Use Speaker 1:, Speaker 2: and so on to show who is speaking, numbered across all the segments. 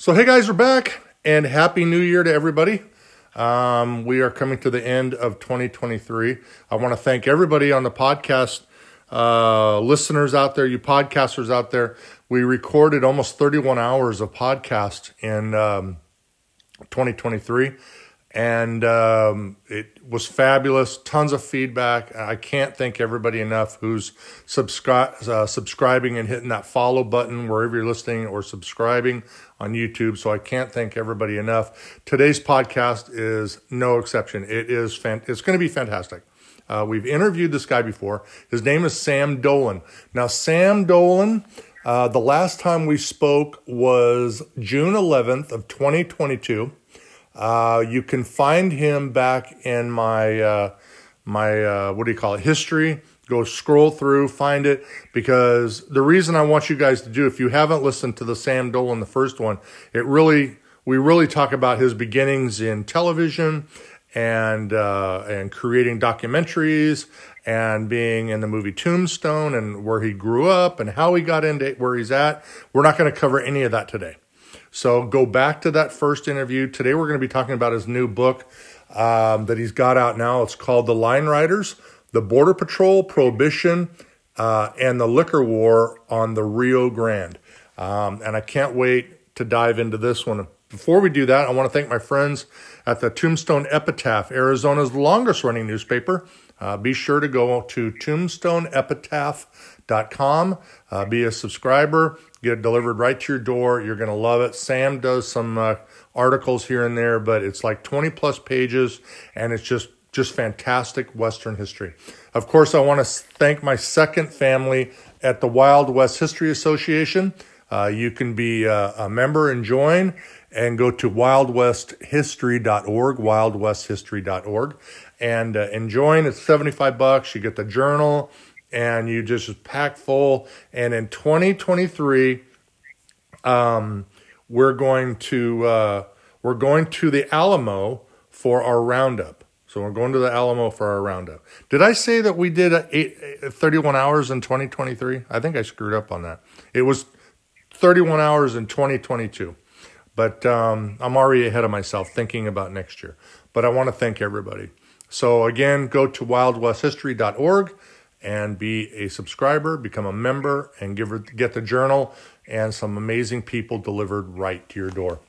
Speaker 1: So, hey guys, we're back and happy new year to everybody. Um, we are coming to the end of 2023. I want to thank everybody on the podcast, uh, listeners out there, you podcasters out there. We recorded almost 31 hours of podcast in um, 2023 and um, it was fabulous. Tons of feedback. I can't thank everybody enough who's subscri- uh, subscribing and hitting that follow button wherever you're listening or subscribing on YouTube. So I can't thank everybody enough. Today's podcast is no exception. It is fan- it's going to be fantastic. Uh, we've interviewed this guy before. His name is Sam Dolan. Now, Sam Dolan. Uh, the last time we spoke was June 11th of 2022. Uh, you can find him back in my uh, my uh, what do you call it history. Go scroll through, find it because the reason I want you guys to do, if you haven't listened to the Sam Dolan, the first one, it really we really talk about his beginnings in television and uh, and creating documentaries and being in the movie Tombstone and where he grew up and how he got into where he's at. We're not going to cover any of that today. So go back to that first interview. Today we're going to be talking about his new book um, that he's got out now. It's called The Line Riders, The Border Patrol, Prohibition, uh, and the Liquor War on the Rio Grande. Um, and I can't wait to dive into this one. Before we do that, I want to thank my friends at the Tombstone Epitaph, Arizona's longest running newspaper. Uh, be sure to go to tombstoneepitaph.com, uh, be a subscriber get it delivered right to your door. You're going to love it. Sam does some uh, articles here and there, but it's like 20 plus pages and it's just just fantastic Western history. Of course, I want to thank my second family at the Wild West History Association. Uh, you can be uh, a member and join and go to wildwesthistory.org, wildwesthistory.org, and, uh, and join. It's 75 bucks. You get the journal and you just pack full. And in 2023, um, we're going to uh, we're going to the Alamo for our roundup. So we're going to the Alamo for our roundup. Did I say that we did eight, 31 hours in 2023? I think I screwed up on that. It was 31 hours in 2022. But um, I'm already ahead of myself thinking about next year. But I want to thank everybody. So again, go to wildwesthistory.org and be a subscriber, become a member, and give get the journal and some amazing people delivered right to your door.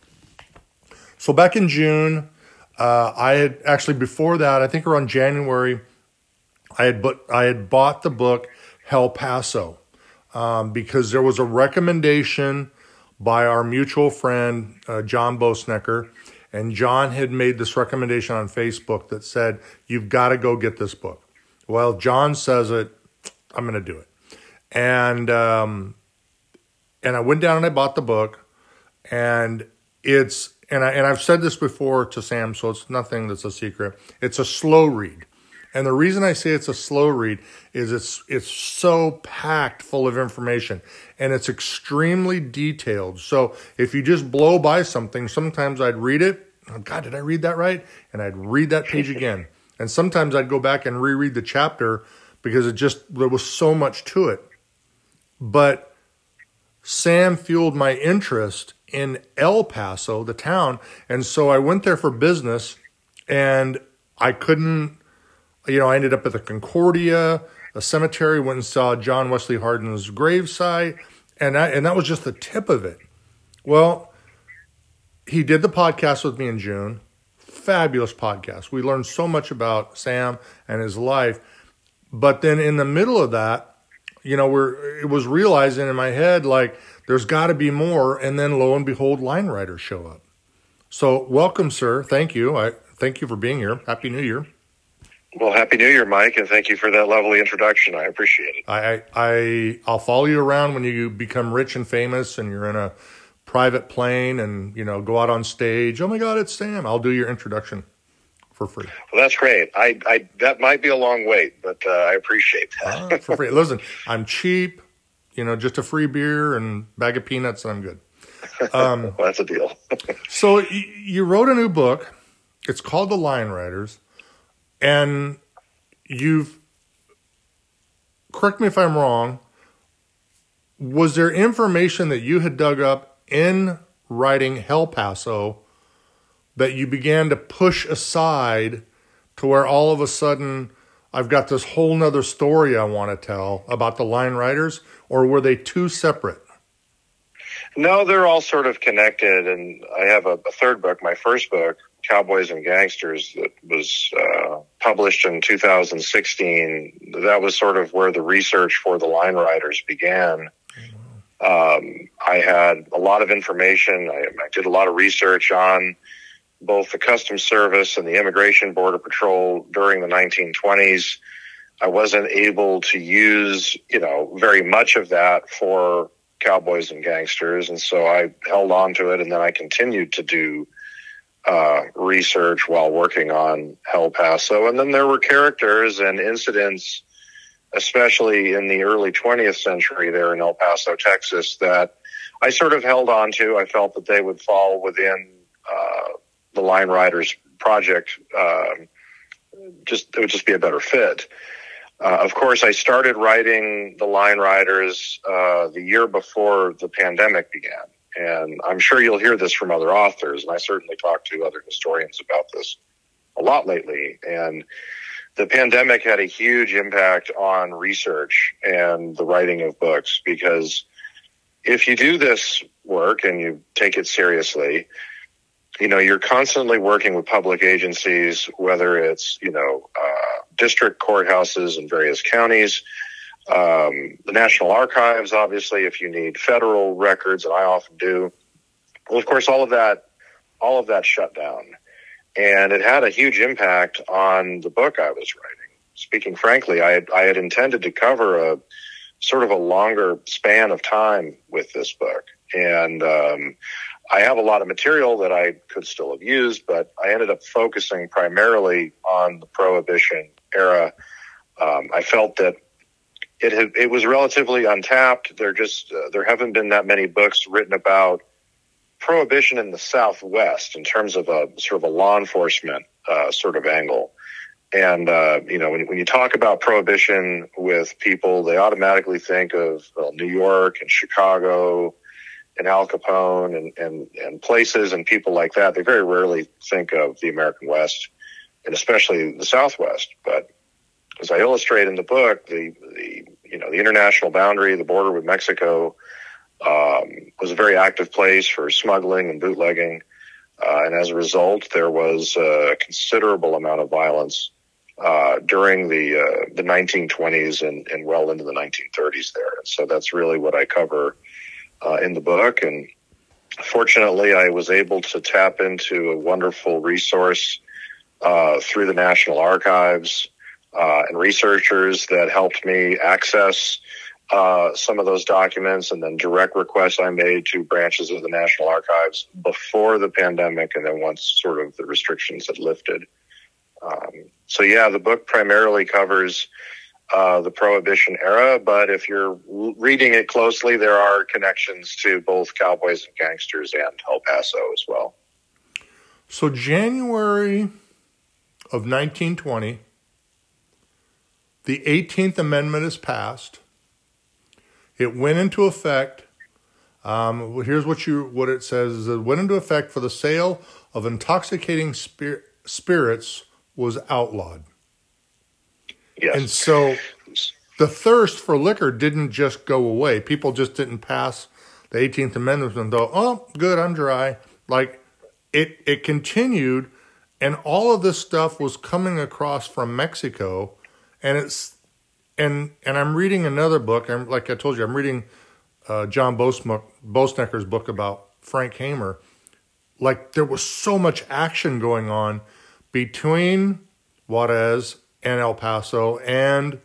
Speaker 1: So back in June, uh, I had actually before that, I think around January, I had but I had bought the book Hell Paso um, because there was a recommendation by our mutual friend uh, John Boessenecker, and John had made this recommendation on Facebook that said you've got to go get this book. Well, John says it. I'm going to do it. And um, and I went down and I bought the book, and it's and I and I've said this before to Sam, so it's nothing that's a secret. It's a slow read. And the reason I say it's a slow read is it's it's so packed full of information and it's extremely detailed. So if you just blow by something, sometimes I'd read it. Oh God, did I read that right? And I'd read that page again. And sometimes I'd go back and reread the chapter because it just, there was so much to it. But Sam fueled my interest in El Paso, the town. And so I went there for business and I couldn't, you know, I ended up at the Concordia, a cemetery, went and saw John Wesley Hardin's gravesite. And that, and that was just the tip of it. Well, he did the podcast with me in June fabulous podcast. We learned so much about Sam and his life. But then in the middle of that, you know, we're it was realizing in my head like there's got to be more, and then lo and behold, line riders show up. So welcome, sir. Thank you. I thank you for being here. Happy New Year.
Speaker 2: Well, happy New Year, Mike, and thank you for that lovely introduction. I appreciate it.
Speaker 1: I I I'll follow you around when you become rich and famous, and you're in a private plane and you know go out on stage. Oh my God, it's Sam! I'll do your introduction for free.
Speaker 2: Well, that's great. I, I that might be a long wait, but uh, I appreciate that
Speaker 1: uh, for free. Listen, I'm cheap. You know, just a free beer and bag of peanuts, and I'm good.
Speaker 2: Um, well, that's a deal.
Speaker 1: so y- you wrote a new book. It's called The Line Riders, and you've correct me if I'm wrong. Was there information that you had dug up in writing Hell Paso that you began to push aside to where all of a sudden I've got this whole nother story I want to tell about the line riders, or were they two separate?
Speaker 2: No, they're all sort of connected. And I have a, a third book, my first book, Cowboys and Gangsters, that was uh, published in 2016. That was sort of where the research for the line riders began. Um, I had a lot of information. I, I did a lot of research on both the Customs Service and the Immigration Border Patrol during the 1920s. I wasn't able to use, you know, very much of that for cowboys and gangsters. And so I held on to it and then I continued to do uh, research while working on El Paso. And then there were characters and incidents, especially in the early 20th century there in El Paso, Texas, that I sort of held on to. I felt that they would fall within uh, the Line Riders project. Um, just it would just be a better fit. Uh, of course, I started writing the Line Riders uh, the year before the pandemic began, and I'm sure you'll hear this from other authors, and I certainly talked to other historians about this a lot lately. And the pandemic had a huge impact on research and the writing of books because if you do this work and you take it seriously, you know, you're constantly working with public agencies, whether it's, you know, uh, district courthouses in various counties, um, the National Archives, obviously, if you need federal records, and I often do. Well, of course, all of that, all of that shut down. And it had a huge impact on the book I was writing. Speaking frankly, I had, I had intended to cover a sort of a longer span of time with this book. And, um, I have a lot of material that I could still have used, but I ended up focusing primarily on the Prohibition era. Um, I felt that it had, it was relatively untapped. There just uh, there haven't been that many books written about prohibition in the Southwest in terms of a sort of a law enforcement uh, sort of angle. And uh, you know, when, when you talk about prohibition with people, they automatically think of well, New York and Chicago and Al Capone and, and, and places and people like that. They very rarely think of the American West and especially the Southwest. But as I illustrate in the book, the, the you know, the international boundary, the border with Mexico, um, was a very active place for smuggling and bootlegging. Uh, and as a result, there was a considerable amount of violence uh, during the uh, the 1920s and, and well into the 1930s there. And So that's really what I cover uh, in the book. And fortunately, I was able to tap into a wonderful resource uh, through the National Archives uh, and researchers that helped me access uh, some of those documents and then direct requests I made to branches of the National Archives before the pandemic and then once sort of the restrictions had lifted. Um, so yeah, the book primarily covers uh, the Prohibition era, but if you're reading it closely, there are connections to both Cowboys and Gangsters and El Paso as well.
Speaker 1: So, January of 1920, the 18th Amendment is passed. It went into effect. Um, here's what you what it says: is it went into effect for the sale of intoxicating spir- spirits was outlawed.
Speaker 2: Yes.
Speaker 1: And so the thirst for liquor didn't just go away. People just didn't pass the 18th Amendment and go, oh, good, I'm dry. Like it, it continued, and all of this stuff was coming across from Mexico, and it's and and I'm reading another book. I'm like I told you, I'm reading uh, John Boessenecker's book about Frank Hamer. Like there was so much action going on between Juarez and El Paso and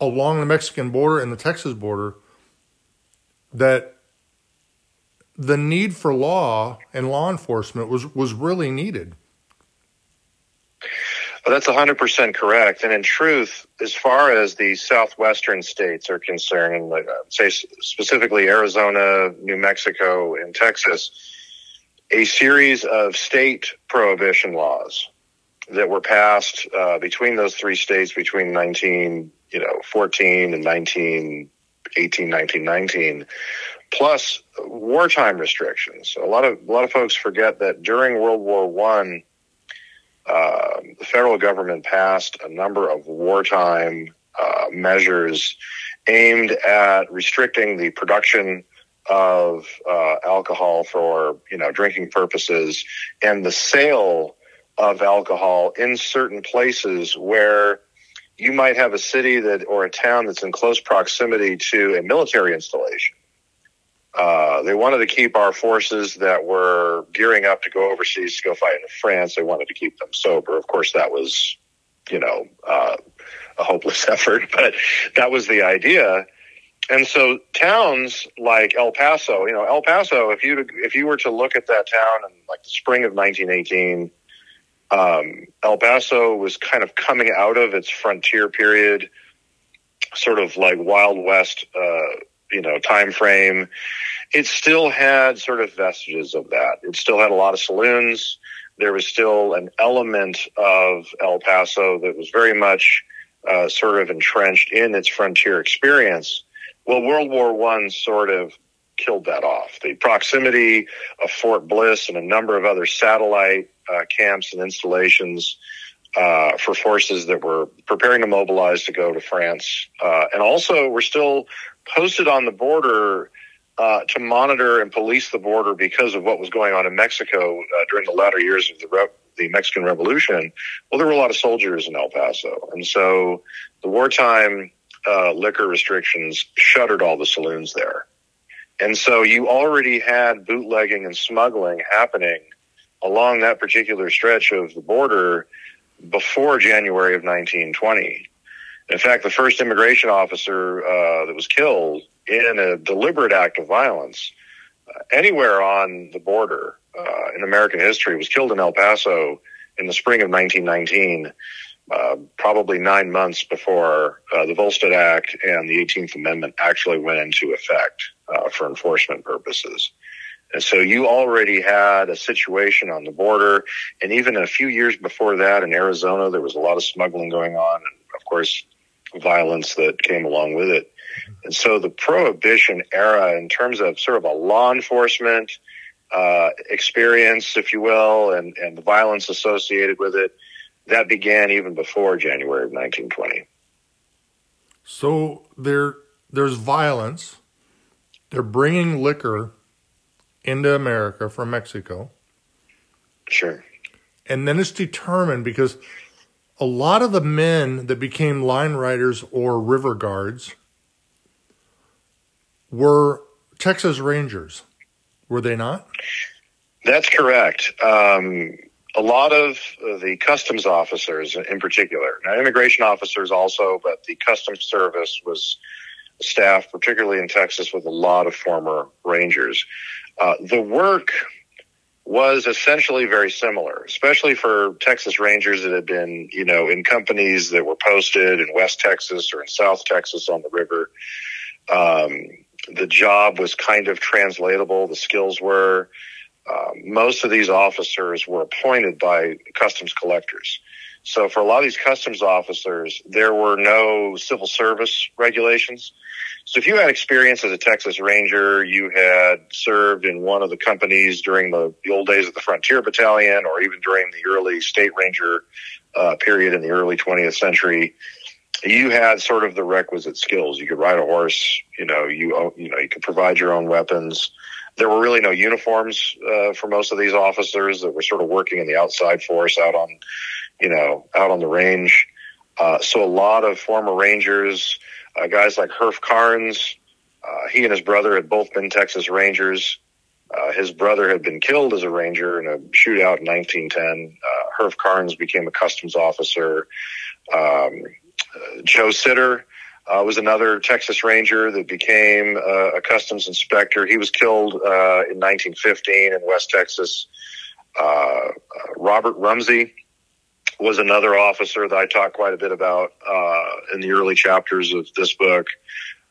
Speaker 1: along the Mexican border and the Texas border that the need for law and law enforcement was was really needed.
Speaker 2: Well, that's 100% correct. And in truth, as far as the southwestern states are concerned, like, uh, say specifically Arizona, New Mexico, and Texas, a series of state prohibition laws that were passed uh, between those three states between 19, you know, 14 and 19, 18, 19, 19 plus wartime restrictions. A lot of a lot of folks forget that during World War One, uh, the federal government passed a number of wartime uh, measures aimed at restricting the production of uh, alcohol for you know drinking purposes and the sale of alcohol in certain places where you might have a city that or a town that's in close proximity to a military installation. Uh, they wanted to keep our forces that were gearing up to go overseas to go fight in France. They wanted to keep them sober. Of course, that was, you know, uh, a hopeless effort, but that was the idea. And so towns like El Paso, you know, El Paso, if you if you were to look at that town in like the spring of 1918, um, El Paso was kind of coming out of its frontier period, sort of like Wild West, uh, you know, time frame. It still had sort of vestiges of that. It still had a lot of saloons. There was still an element of El Paso that was very much uh, sort of entrenched in its frontier experience. Well, World War One sort of killed that off. The proximity of Fort Bliss and a number of other satellite uh, camps and installations uh, for forces that were preparing to mobilize to go to France, uh, and also were still posted on the border uh, to monitor and police the border because of what was going on in Mexico uh, during the latter years of the Re- the Mexican Revolution. Well, there were a lot of soldiers in El Paso, and so the wartime uh, liquor restrictions shuttered all the saloons there. And so you already had bootlegging and smuggling happening along that particular stretch of the border before January of 1920. In fact, the first immigration officer uh, that was killed in a deliberate act of violence uh, anywhere on the border uh, in American history was killed in El Paso in the spring of 1919 uh, probably nine months before uh, the Volstead Act and the 18th Amendment actually went into effect uh, for enforcement purposes. And so you already had a situation on the border. And even a few years before that in Arizona, there was a lot of smuggling going on. And of course, violence that came along with it. And so the prohibition era, in terms of sort of a law enforcement uh, experience, if you will, and, and the violence associated with it, that began even before January of 1920.
Speaker 1: So there, there's violence. They're bringing liquor into America from Mexico.
Speaker 2: Sure.
Speaker 1: And then it's determined because a lot of the men that became line riders or river guards were Texas Rangers, were they not?
Speaker 2: That's correct. Um, a lot of the customs officers in particular, now immigration officers also, but the customs service was staffed, particularly in Texas, with a lot of former Rangers. Uh, the work was essentially very similar, especially for Texas Rangers that had been, you know, in companies that were posted in West Texas or in South Texas on the river. Um, the job was kind of translatable. The skills were. Uh, most of these officers were appointed by customs collectors. So for a lot of these customs officers, there were no civil service regulations. So if you had experience as a Texas Ranger, you had served in one of the companies during the, the old days of the Frontier Battalion, or even during the early State Ranger uh, period in the early 20th century, you had sort of the requisite skills. You could ride a horse, you know, you you know, you could provide your own weapons. There were really no uniforms uh, for most of these officers that were sort of working in the outside force out on, you know, out on the range. Uh, so a lot of former Rangers, uh, guys like Herff Carnes, uh, he and his brother had both been Texas Rangers. Uh, his brother had been killed as a ranger in a shootout in 1910. Uh, Herff Carnes became a customs officer. Um, Joe Sitter, uh, was another Texas Ranger that became uh, a customs inspector. He was killed uh, in 1915 in West Texas. Uh, uh, Robert Rumsey was another officer that I talked quite a bit about uh, in the early chapters of this book.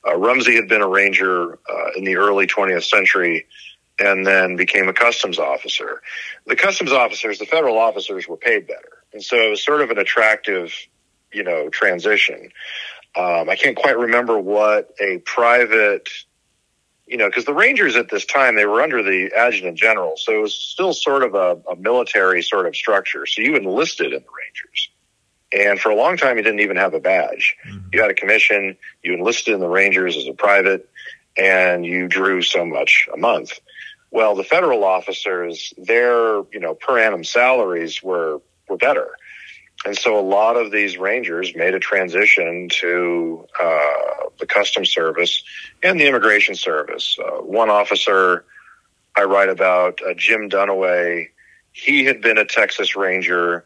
Speaker 2: Rumsey had been a ranger in the early 20th century and then became a customs officer. The customs officers, the federal officers, were paid better. And so it was sort of an attractive, you know, transition. Um, I can't quite remember what a private you know, because the Rangers at this time they were under the adjutant general, so it was still sort of a, a military sort of structure. So you enlisted in the Rangers. And for a long time, you didn't even have a badge. Mm-hmm. You had a commission, you enlisted in the Rangers as a private, and you drew so much a month. Well, the federal officers, their, you know, per annum salaries were, were better. And so a lot of these Rangers made a transition to uh, the Customs Service and the Immigration Service. Uh, one officer I write about, uh, Jim Dunaway, he had been a Texas Ranger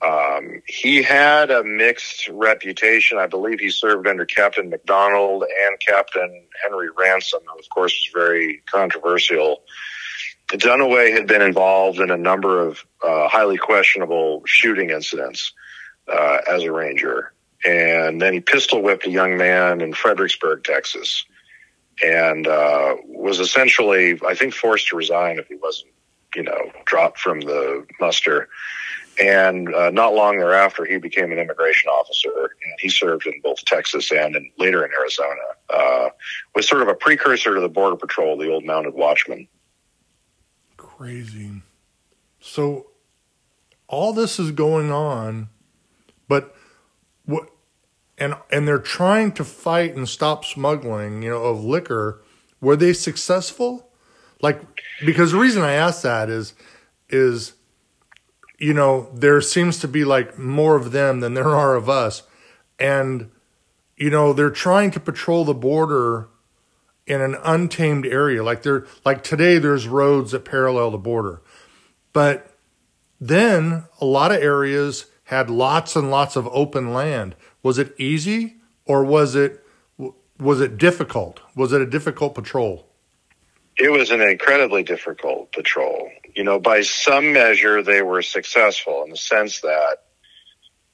Speaker 2: um, he had a mixed reputation. I believe he served under Captain McDonald and Captain Henry Ransom, who, of course, was very controversial. Dunaway had been involved in a number of uh, highly questionable shooting incidents uh, as a ranger. And then he pistol whipped a young man in Fredericksburg, Texas, and uh, was essentially, I think, forced to resign if he wasn't, you know, dropped from the muster. And uh, not long thereafter, he became an immigration officer, and he served in both Texas and in, later in Arizona. Uh, was sort of a precursor to the Border Patrol, the old mounted watchman.
Speaker 1: Crazy. So, all this is going on, but what? And and they're trying to fight and stop smuggling, you know, of liquor. Were they successful? Like, because the reason I ask that is, is you know, there seems to be like more of them than there are of us. And, you know, they're trying to patrol the border in an untamed area. Like they're like today there's roads that parallel the border. But then a lot of areas had lots and lots of open land. Was it easy or was it was it difficult? Was it a difficult patrol?
Speaker 2: It was an incredibly difficult patrol you know, by some measure, they were successful in the sense that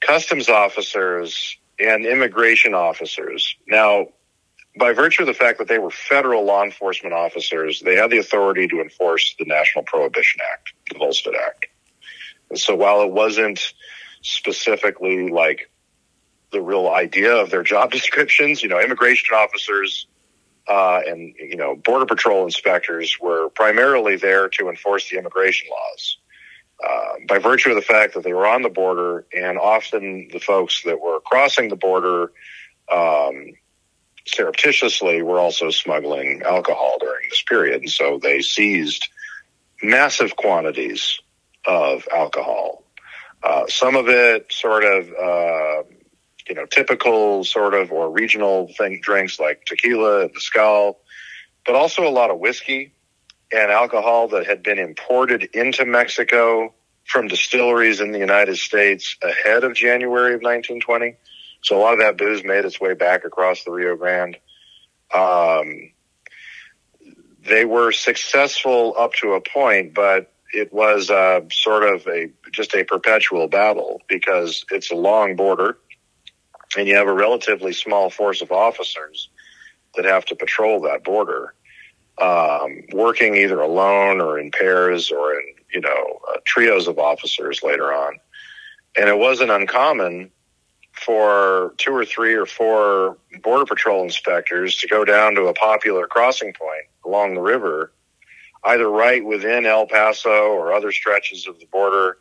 Speaker 2: customs officers and immigration officers, now, by virtue of the fact that they were federal law enforcement officers, they had the authority to enforce the National Prohibition Act, the Volstead Act. And so while it wasn't specifically like the real idea of their job descriptions, you know, immigration officers uh, and you know border patrol inspectors were primarily there to enforce the immigration laws. Uh, by virtue of the fact that they were on the border, and often the folks that were crossing the border um, surreptitiously were also smuggling alcohol during this period, and so they seized massive quantities of alcohol. Uh, some of it sort of uh, you know, typical sort of or regional thing drinks like tequila and mezcal, but also a lot of whiskey and alcohol that had been imported into Mexico from distilleries in the United States ahead of January of 1920. So a lot of that booze made its way back across the Rio Grande. Um, they were successful up to a point, but it was uh, sort of a just a perpetual battle because it's a long border and you have a relatively small force of officers that have to patrol that border, um, working either alone or in pairs or in you know uh, trios of officers later on. And it wasn't uncommon for two or three or four border patrol inspectors to go down to a popular crossing point along the river, either right within El Paso or other stretches of the border,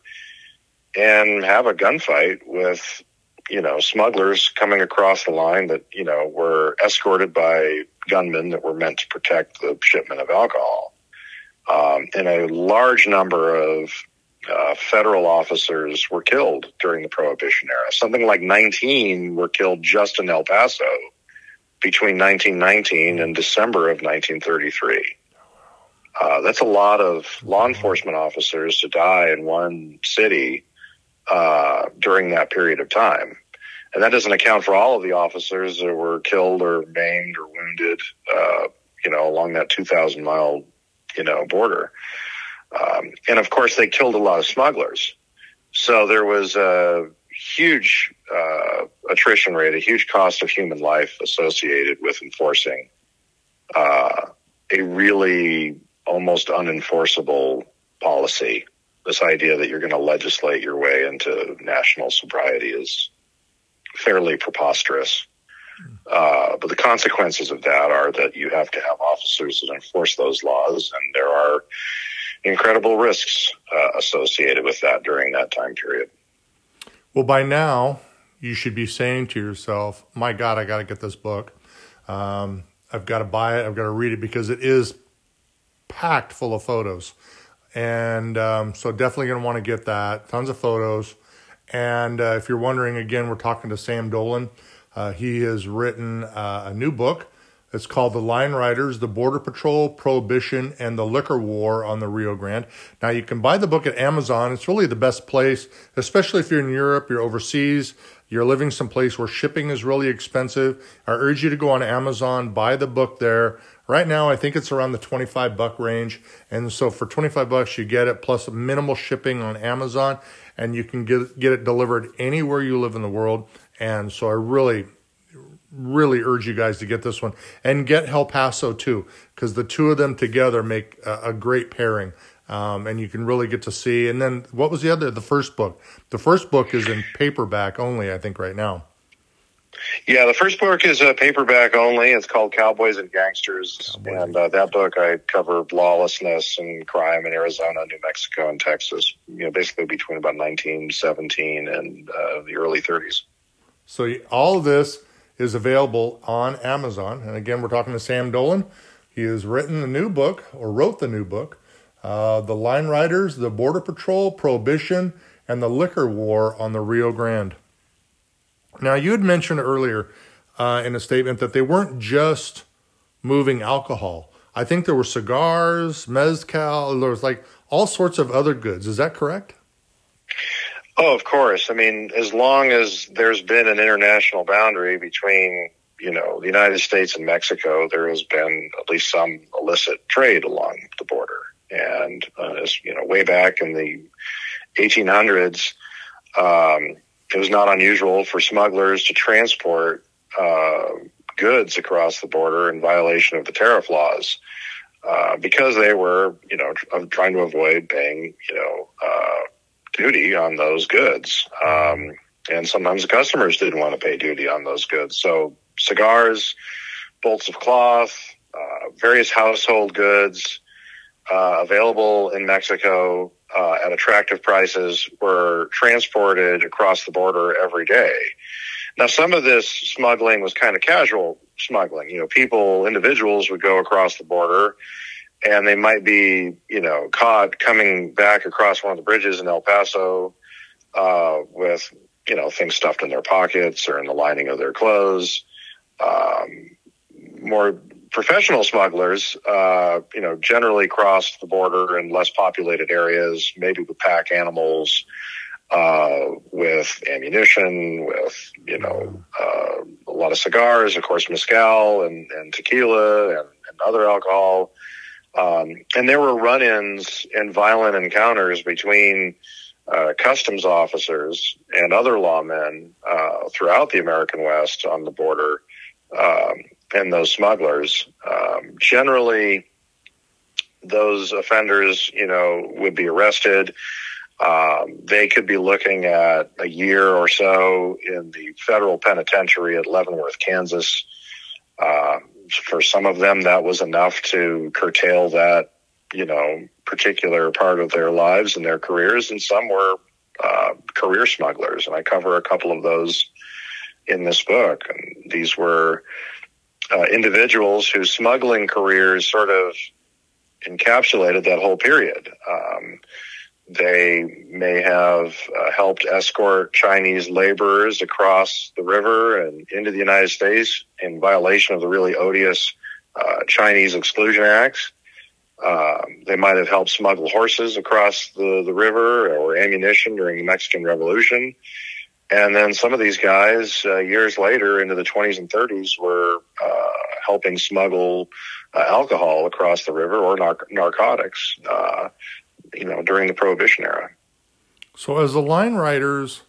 Speaker 2: and have a gunfight with you know, smugglers coming across the line that, you know, were escorted by gunmen that were meant to protect the shipment of alcohol. Um, and a large number of uh, federal officers were killed during the Prohibition era. Something like 19 were killed just in El Paso between 1919 and December of 1933. Uh, that's a lot of law enforcement officers to die in one city uh, during that period of time. And that doesn't account for all of the officers that were killed or maimed or wounded, uh, you know, along that 2,000 mile, you know, border. Um, and of course, they killed a lot of smugglers. So there was a huge uh, attrition rate, a huge cost of human life associated with enforcing uh, a really almost unenforceable policy this idea that you're going to legislate your way into national sobriety is fairly preposterous. Uh, but the consequences of that are that you have to have officers that enforce those laws, and there are incredible risks uh, associated with that during that time period.
Speaker 1: Well, by now, you should be saying to yourself, My God, I got to get this book. Um, I've got to buy it. I've got to read it because it is packed full of photos. And um, so, definitely going to want to get that. Tons of photos. And uh, if you're wondering, again, we're talking to Sam Dolan. Uh, he has written uh, a new book. It's called The Line Riders, The Border Patrol, Prohibition, and the Liquor War on the Rio Grande. Now, you can buy the book at Amazon. It's really the best place, especially if you're in Europe, you're overseas, you're living someplace where shipping is really expensive. I urge you to go on Amazon, buy the book there. Right now, I think it's around the 25 buck range. And so for 25 bucks, you get it plus minimal shipping on Amazon and you can get, get it delivered anywhere you live in the world. And so I really, really urge you guys to get this one and get El Paso too, because the two of them together make a, a great pairing. Um, and you can really get to see. And then what was the other? The first book. The first book is in paperback only, I think, right now.
Speaker 2: Yeah, the first book is a paperback only. It's called Cowboys and Gangsters, Cowboys. and uh, that book I cover lawlessness and crime in Arizona, New Mexico, and Texas. You know, basically between about 1917 and uh, the early 30s.
Speaker 1: So all of this is available on Amazon, and again, we're talking to Sam Dolan. He has written the new book, or wrote the new book, uh, "The Line Riders, the Border Patrol, Prohibition, and the Liquor War on the Rio Grande." Now, you had mentioned earlier uh, in a statement that they weren't just moving alcohol. I think there were cigars, mezcal, there was like all sorts of other goods. Is that correct?
Speaker 2: Oh, of course. I mean, as long as there's been an international boundary between, you know, the United States and Mexico, there has been at least some illicit trade along the border. And, uh, as, you know, way back in the 1800s, um, it was not unusual for smugglers to transport uh, goods across the border in violation of the tariff laws uh, because they were, you know, trying to avoid paying, you know, uh, duty on those goods. Um, and sometimes the customers didn't want to pay duty on those goods. So cigars, bolts of cloth, uh, various household goods uh, available in Mexico uh, at attractive prices were transported across the border every day. Now, some of this smuggling was kind of casual smuggling. You know, people, individuals would go across the border and they might be, you know, caught coming back across one of the bridges in El Paso uh, with, you know, things stuffed in their pockets or in the lining of their clothes. Um, more professional smugglers, uh, you know, generally cross the border in less populated areas, maybe with pack animals, uh, with ammunition, with, you know, uh, a lot of cigars, of course, mezcal and, and tequila and, and other alcohol. Um, and there were run-ins and violent encounters between uh, customs officers and other lawmen uh, throughout the American West on the border. Um, and those smugglers. Um, generally, those offenders, you know, would be arrested. Um, they could be looking at a year or so in the federal penitentiary at Leavenworth, Kansas. Uh, for some of them, that was enough to curtail that, you know, particular part of their lives and their careers. And some were uh, career smugglers, and I cover a couple of those in this book. And these were uh, individuals whose smuggling careers sort of encapsulated that whole period. Um, they may have uh, helped escort Chinese laborers across the river and into the United States in violation of the really odious uh, Chinese Exclusion Acts. Um, they might have helped smuggle horses across the, the river or ammunition during the Mexican Revolution. And then some of these guys, uh, years later, into the 20s and 30s, were uh, helping smuggle uh, alcohol across the river or nar- narcotics, uh, you know, during the Prohibition era.
Speaker 1: So, as the line riders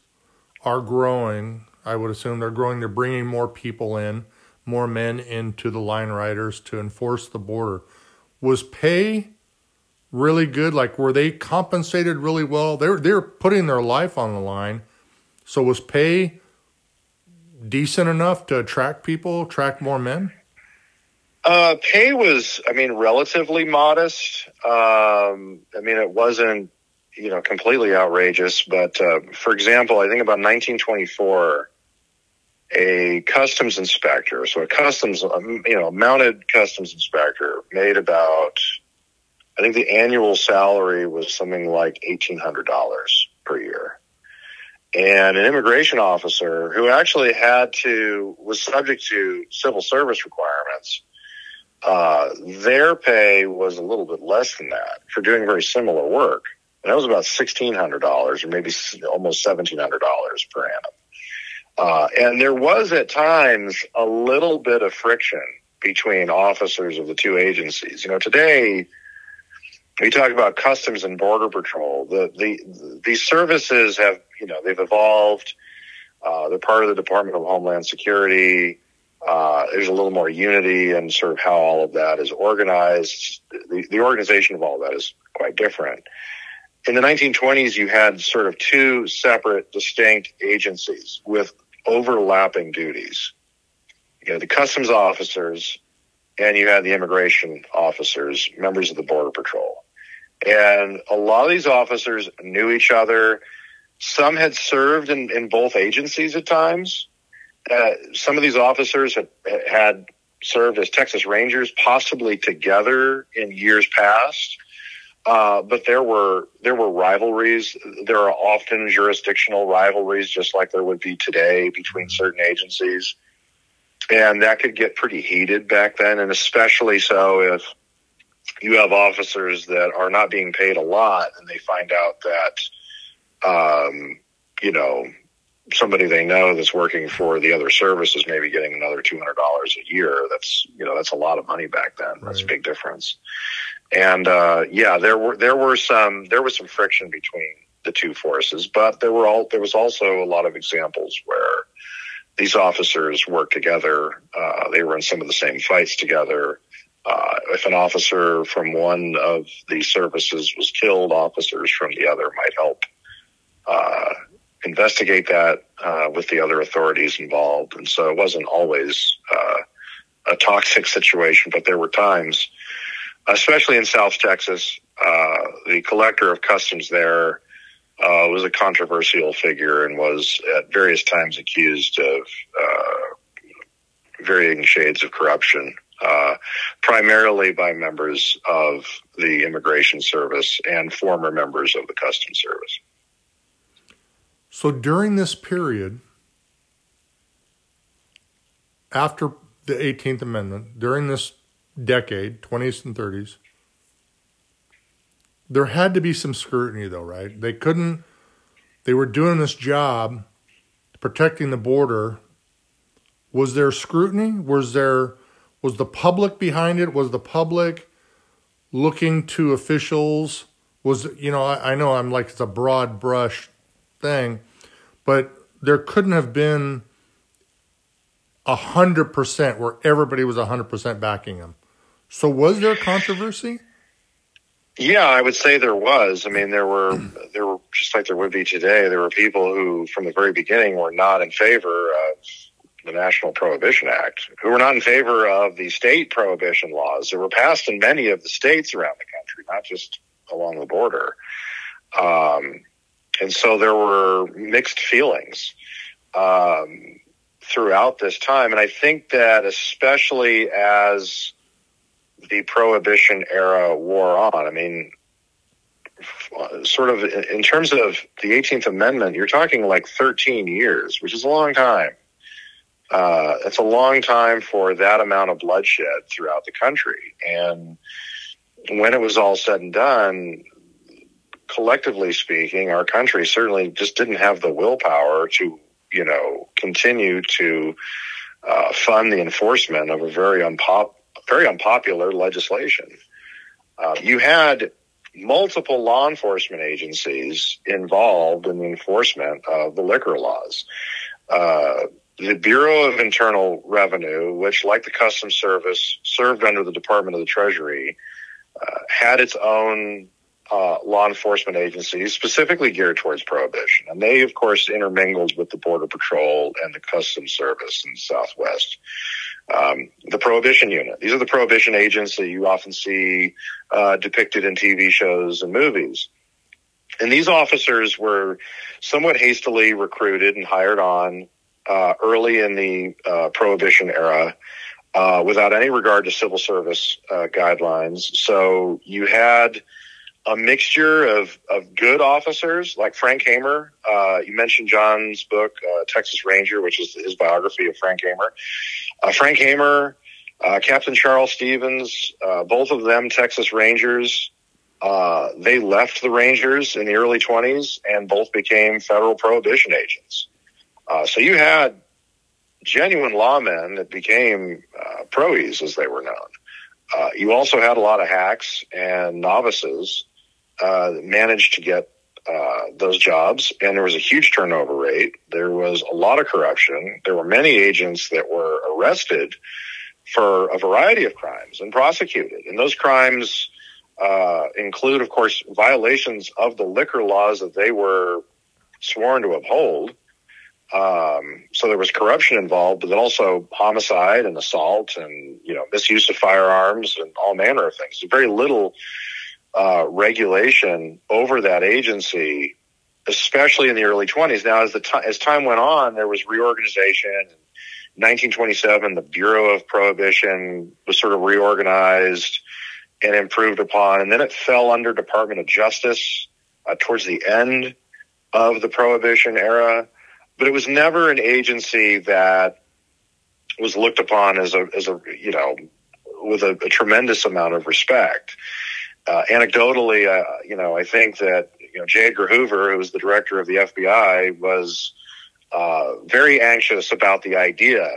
Speaker 1: are growing, I would assume they're growing. They're bringing more people in, more men into the line riders to enforce the border. Was pay really good? Like, were they compensated really well? They're they're putting their life on the line so was pay decent enough to attract people, attract more men?
Speaker 2: Uh, pay was, I mean, relatively modest. Um, I mean, it wasn't, you know, completely outrageous. But uh, for example, I think about 1924, a customs inspector, so a customs, um, you know, mounted customs inspector, made about, I think the annual salary was something like $1,800 per year and an immigration officer who actually had to was subject to civil service requirements uh, their pay was a little bit less than that for doing very similar work and that was about $1600 or maybe almost $1700 per annum uh, and there was at times a little bit of friction between officers of the two agencies you know today we talk about customs and border patrol. The the these services have you know they've evolved. Uh, they're part of the Department of Homeland Security. Uh, there's a little more unity and sort of how all of that is organized. The, the organization of all of that is quite different. In the 1920s, you had sort of two separate, distinct agencies with overlapping duties. You know, the customs officers and you had the immigration officers, members of the Border Patrol. And a lot of these officers knew each other. Some had served in, in both agencies at times. Uh, some of these officers had, had served as Texas Rangers, possibly together in years past. Uh, but there were there were rivalries. There are often jurisdictional rivalries, just like there would be today between certain agencies, and that could get pretty heated back then, and especially so if you have officers that are not being paid a lot and they find out that, um, you know, somebody they know that's working for the other service is maybe getting another $200 a year. That's, you know, that's a lot of money back then. That's a big difference. And, uh, yeah, there were, there were some, there was some friction between the two forces, but there were all, there was also a lot of examples where these officers worked together. Uh, they were in some of the same fights together. Uh, if an officer from one of the services was killed, officers from the other might help uh, investigate that uh, with the other authorities involved. And so it wasn't always uh, a toxic situation, but there were times, especially in South Texas, uh, the collector of customs there uh, was a controversial figure and was at various times accused of varying shades of corruption uh, primarily by members of the Immigration Service and former members of the Customs Service.
Speaker 1: So during this period, after the 18th Amendment, during this decade, 20s and 30s, there had to be some scrutiny, though, right? They couldn't, they were doing this job protecting the border. Was there scrutiny? Was there was the public behind it? Was the public looking to officials? Was, you know, I, I know I'm like, it's a broad brush thing, but there couldn't have been a hundred percent where everybody was a hundred percent backing him. So was there controversy?
Speaker 2: Yeah, I would say there was. I mean, there were there were just like there would be today. There were people who, from the very beginning, were not in favor of the National Prohibition Act, who were not in favor of the state prohibition laws that were passed in many of the states around the country, not just along the border. Um, and so there were mixed feelings um, throughout this time. And I think that especially as the prohibition era wore on, I mean, sort of in terms of the 18th Amendment, you're talking like 13 years, which is a long time uh, it's a long time for that amount of bloodshed throughout the country. And when it was all said and done, collectively speaking, our country certainly just didn't have the willpower to, you know, continue to uh, fund the enforcement of a very unpop, very unpopular legislation. Uh, you had multiple law enforcement agencies involved in the enforcement of the liquor laws. Uh, the Bureau of Internal Revenue, which, like the Customs Service, served under the Department of the Treasury, uh, had its own uh, law enforcement agencies specifically geared towards prohibition. And they, of course, intermingled with the Border Patrol and the Customs Service in the Southwest. Um, the Prohibition Unit. These are the prohibition agents that you often see uh, depicted in TV shows and movies. And these officers were somewhat hastily recruited and hired on uh, early in the uh, Prohibition era. Uh, without any regard to civil service uh, guidelines. So you had a mixture of, of good officers like Frank Hamer. Uh, you mentioned John's book, uh, Texas Ranger, which is his biography of Frank Hamer. Uh, Frank Hamer, uh, Captain Charles Stevens, uh, both of them Texas Rangers. Uh, they left the Rangers in the early 20s and both became federal prohibition agents. so you had genuine lawmen that became proes, as they were known. you also had a lot of hacks and novices uh, managed to get uh, those jobs, and there was a huge turnover rate. There was a lot of corruption. There were many agents that were arrested for a variety of crimes and prosecuted. And those crimes uh, include, of course, violations of the liquor laws that they were sworn to uphold. Um, so there was corruption involved, but then also homicide and assault and you know misuse of firearms and all manner of things. Very little uh, regulation over that agency, especially in the early 20s. Now, as the t- as time went on, there was reorganization. In 1927, the Bureau of Prohibition was sort of reorganized and improved upon, and then it fell under Department of Justice uh, towards the end of the Prohibition era. But it was never an agency that was looked upon as a as a you know with a, a tremendous amount of respect uh, anecdotally, uh, you know, I think that you know J. Edgar Hoover, who was the director of the FBI, was uh, very anxious about the idea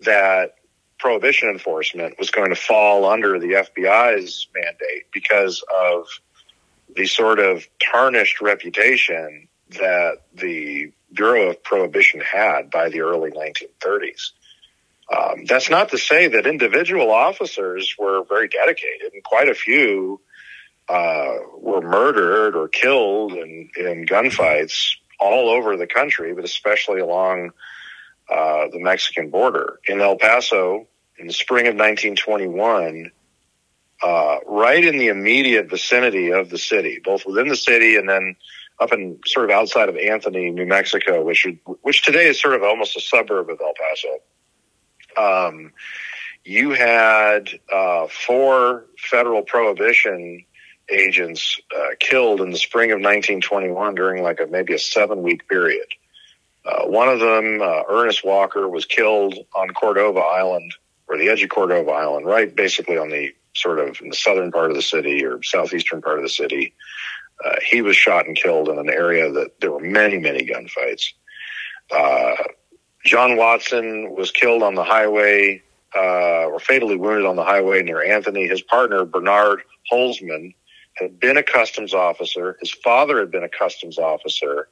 Speaker 2: that prohibition enforcement was going to fall under the FBI's mandate because of the sort of tarnished reputation that the Bureau of Prohibition had by the early 1930s. Um, that's not to say that individual officers were very dedicated, and quite a few uh, were murdered or killed in, in gunfights all over the country, but especially along uh, the Mexican border. In El Paso, in the spring of 1921, uh, right in the immediate vicinity of the city, both within the city and then up in sort of outside of Anthony, New Mexico, which which today is sort of almost a suburb of El Paso. Um, you had uh, four federal prohibition agents uh, killed in the spring of 1921 during like a maybe a seven week period. Uh, one of them, uh, Ernest Walker, was killed on Cordova Island, or the edge of Cordova Island, right basically on the sort of in the southern part of the city or southeastern part of the city. Uh, he was shot and killed in an area that there were many, many gunfights. Uh, John Watson was killed on the highway, uh, or fatally wounded on the highway near Anthony. His partner, Bernard Holzman, had been a customs officer. His father had been a customs officer,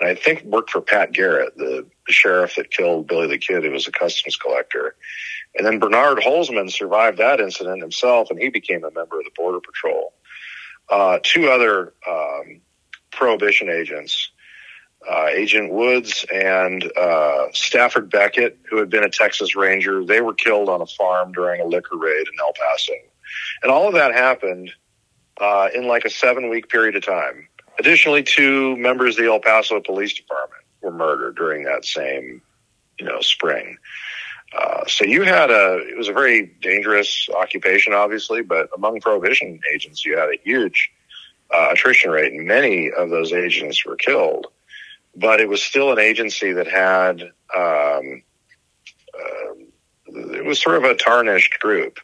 Speaker 2: and I think worked for Pat Garrett, the, the sheriff that killed Billy the Kid, who was a customs collector. And then Bernard Holzman survived that incident himself, and he became a member of the Border Patrol. Uh, two other um, prohibition agents, uh, Agent Woods and uh, Stafford Beckett, who had been a Texas Ranger, they were killed on a farm during a liquor raid in El Paso. And all of that happened uh, in like a seven week period of time. Additionally, two members of the El Paso Police Department were murdered during that same, you know, spring. Uh, so you had a, it was a very dangerous occupation, obviously, but among prohibition agents, you had a huge uh, attrition rate, and many of those agents were killed. But it was still an agency that had, um, uh, it was sort of a tarnished group.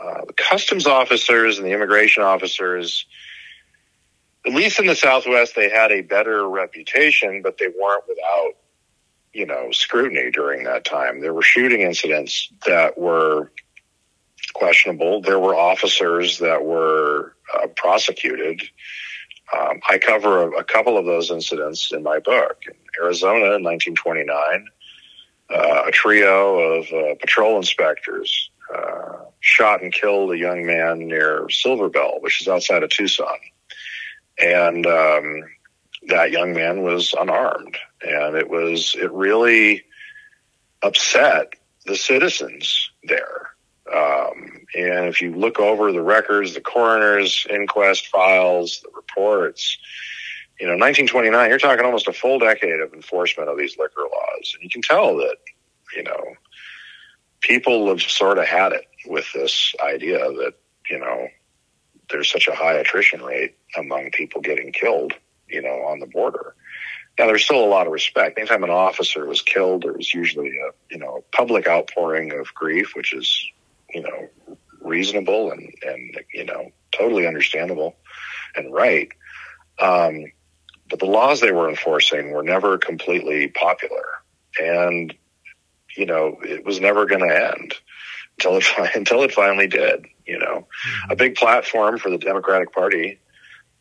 Speaker 2: Uh, the customs officers and the immigration officers, at least in the Southwest, they had a better reputation, but they weren't without, you know, scrutiny during that time. There were shooting incidents that were questionable. There were officers that were uh, prosecuted. Um, I cover a, a, couple of those incidents in my book. In Arizona in 1929, uh, a trio of uh, patrol inspectors uh, shot and killed a young man near Silver Bell, which is outside of Tucson. and um, that young man was unarmed, and it was it really upset the citizens there. Um, and if you look over the records, the coroner's inquest files, the reports, you know, 1929, you're talking almost a full decade of enforcement of these liquor laws. And you can tell that, you know, people have sort of had it with this idea that, you know, there's such a high attrition rate among people getting killed, you know, on the border. Now, there's still a lot of respect. Anytime an officer was killed, there was usually a, you know, public outpouring of grief, which is, you know, reasonable and, and, you know, totally understandable and right. Um, but the laws they were enforcing were never completely popular. And, you know, it was never going to end until it, until it finally did, you know. Mm-hmm. A big platform for the Democratic Party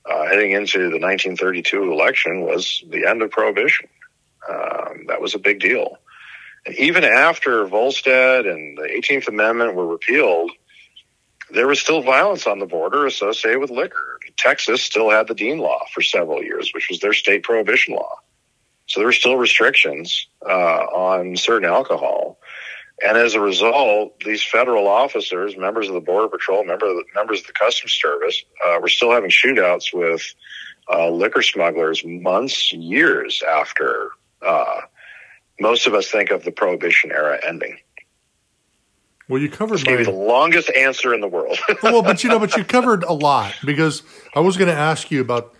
Speaker 2: uh, heading into the 1932 election was the end of prohibition. Um, that was a big deal. And even after Volstead and the 18th Amendment were repealed, there was still violence on the border associated with liquor. Texas still had the Dean Law for several years, which was their state prohibition law. So there were still restrictions uh, on certain alcohol. And as a result, these federal officers, members of the Border Patrol, member of the, members of the Customs Service, uh, were still having shootouts with uh, liquor smugglers months, years after uh, most of us think of the Prohibition era ending.
Speaker 1: Well, you covered
Speaker 2: my... the longest answer in the world.
Speaker 1: well, but you know, but you covered a lot because I was going to ask you about,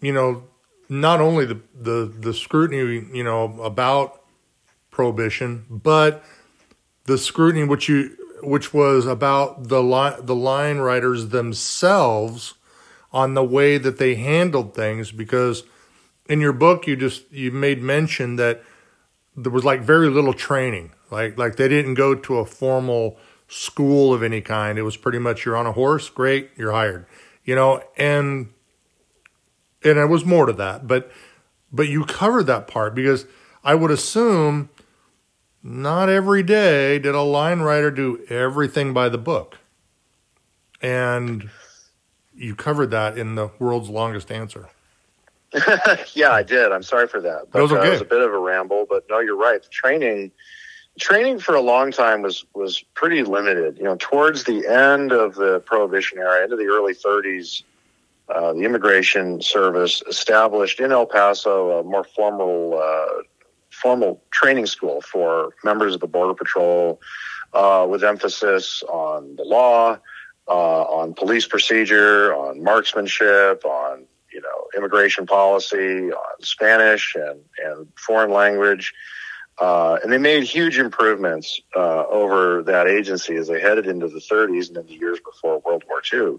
Speaker 1: you know, not only the the the scrutiny, you know, about prohibition, but the scrutiny which you which was about the line the line riders themselves on the way that they handled things because in your book you just you made mention that there was like very little training like like they didn't go to a formal school of any kind. It was pretty much you're on a horse, great, you're hired. You know, and and it was more to that, but but you covered that part because I would assume not every day did a line rider do everything by the book. And you covered that in the world's longest answer.
Speaker 2: yeah, I did. I'm sorry for that. But, that was okay. Uh, it was a bit of a ramble, but no, you're right. The training training for a long time was was pretty limited. You know, towards the end of the Prohibition era, into the early 30s, uh, the Immigration Service established in El Paso a more formal uh, formal training school for members of the Border Patrol, uh, with emphasis on the law, uh, on police procedure, on marksmanship, on you know immigration policy, on Spanish and and foreign language. Uh, and they made huge improvements uh, over that agency as they headed into the 30s and in the years before World War II.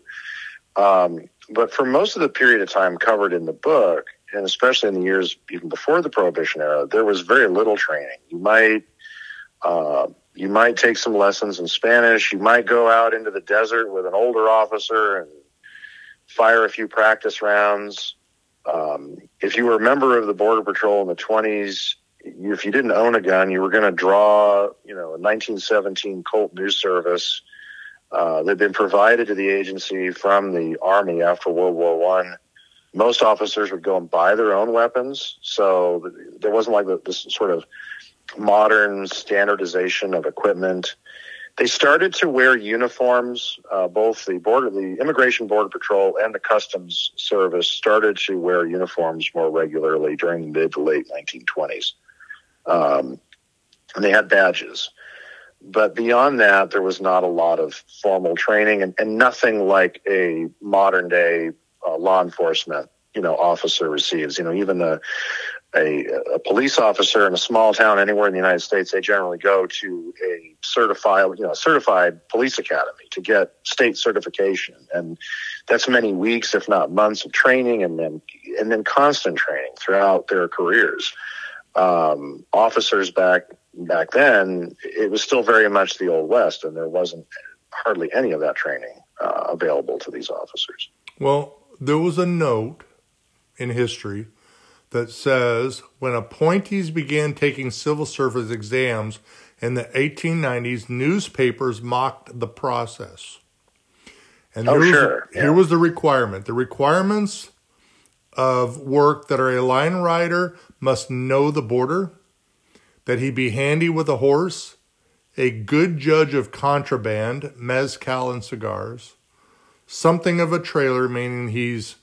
Speaker 2: Um, but for most of the period of time covered in the book, and especially in the years even before the Prohibition era, there was very little training. You might uh, you might take some lessons in Spanish. You might go out into the desert with an older officer and fire a few practice rounds. Um, if you were a member of the Border Patrol in the 20s, if you didn't own a gun, you were going to draw, you know, a 1917 Colt New Service. Uh, they'd been provided to the agency from the Army after World War One. Most officers would go and buy their own weapons, so there wasn't like this sort of modern standardization of equipment. They started to wear uniforms. Uh, both the border, the Immigration Border Patrol, and the Customs Service started to wear uniforms more regularly during the mid to late 1920s. Um, and they had badges. But beyond that, there was not a lot of formal training and, and nothing like a modern day uh, law enforcement, you know, officer receives. You know, even a, a, a, police officer in a small town anywhere in the United States, they generally go to a certified, you know, certified police academy to get state certification, and that's many weeks, if not months, of training, and then and then constant training throughout their careers um, officers back back then, it was still very much the old west, and there wasn't hardly any of that training uh, available to these officers.
Speaker 1: Well, there was a note in history that says when appointees began taking civil service exams in the 1890s, newspapers mocked the process.
Speaker 2: And oh, sure.
Speaker 1: yeah. here was the requirement. The requirements of work that are a line rider must know the border, that he be handy with a horse, a good judge of contraband, mezcal and cigars, something of a trailer, meaning he's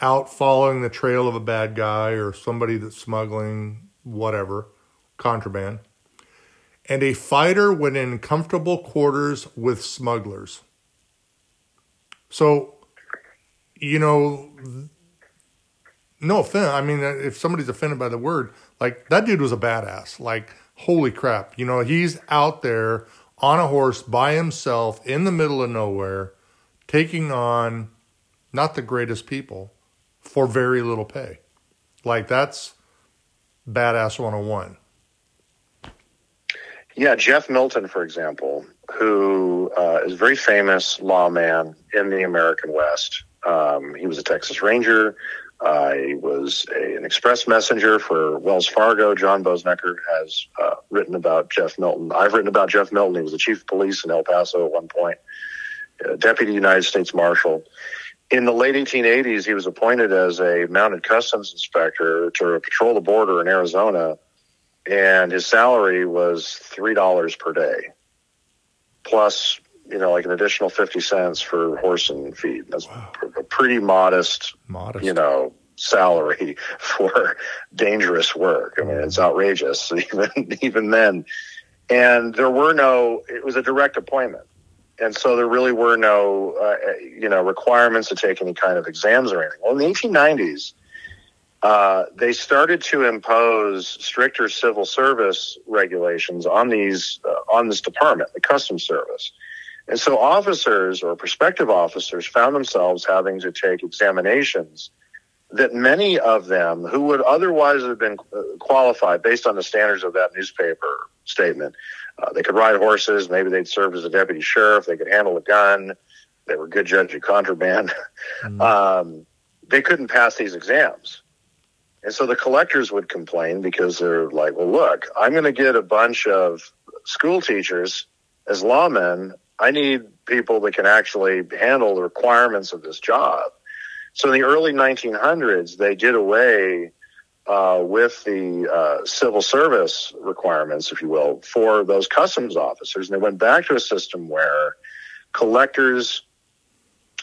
Speaker 1: out following the trail of a bad guy or somebody that's smuggling whatever, contraband, and a fighter when in comfortable quarters with smugglers. So, you know, no offense. I mean, if somebody's offended by the word, like that dude was a badass. Like, holy crap. You know, he's out there on a horse by himself in the middle of nowhere, taking on not the greatest people for very little pay. Like, that's badass 101.
Speaker 2: Yeah, Jeff Milton, for example, who uh, is a very famous lawman in the American West. Um, he was a Texas Ranger. Uh, he was a, an express messenger for Wells Fargo. John Boessenecker has uh, written about Jeff Milton. I've written about Jeff Milton. He was the chief of police in El Paso at one point, deputy United States Marshal. In the late 1880s, he was appointed as a mounted customs inspector to patrol the border in Arizona, and his salary was three dollars per day, plus you know, like an additional 50 cents for horse and feed. That's wow. a pretty modest, modest, you know, salary for dangerous work. I mean, it's outrageous even, even then. And there were no, it was a direct appointment. And so there really were no, uh, you know, requirements to take any kind of exams or anything. Well, in the 1890s, uh, they started to impose stricter civil service regulations on these, uh, on this department, the Customs Service. And so officers or prospective officers found themselves having to take examinations that many of them who would otherwise have been uh, qualified based on the standards of that newspaper statement. Uh, they could ride horses. Maybe they'd serve as a deputy sheriff. They could handle a gun. They were good judge of contraband. Mm-hmm. Um, they couldn't pass these exams. And so the collectors would complain because they're like, well, look, I'm going to get a bunch of school teachers as lawmen I need people that can actually handle the requirements of this job. So in the early 1900s, they did away uh, with the uh, civil service requirements, if you will, for those customs officers, and they went back to a system where collectors,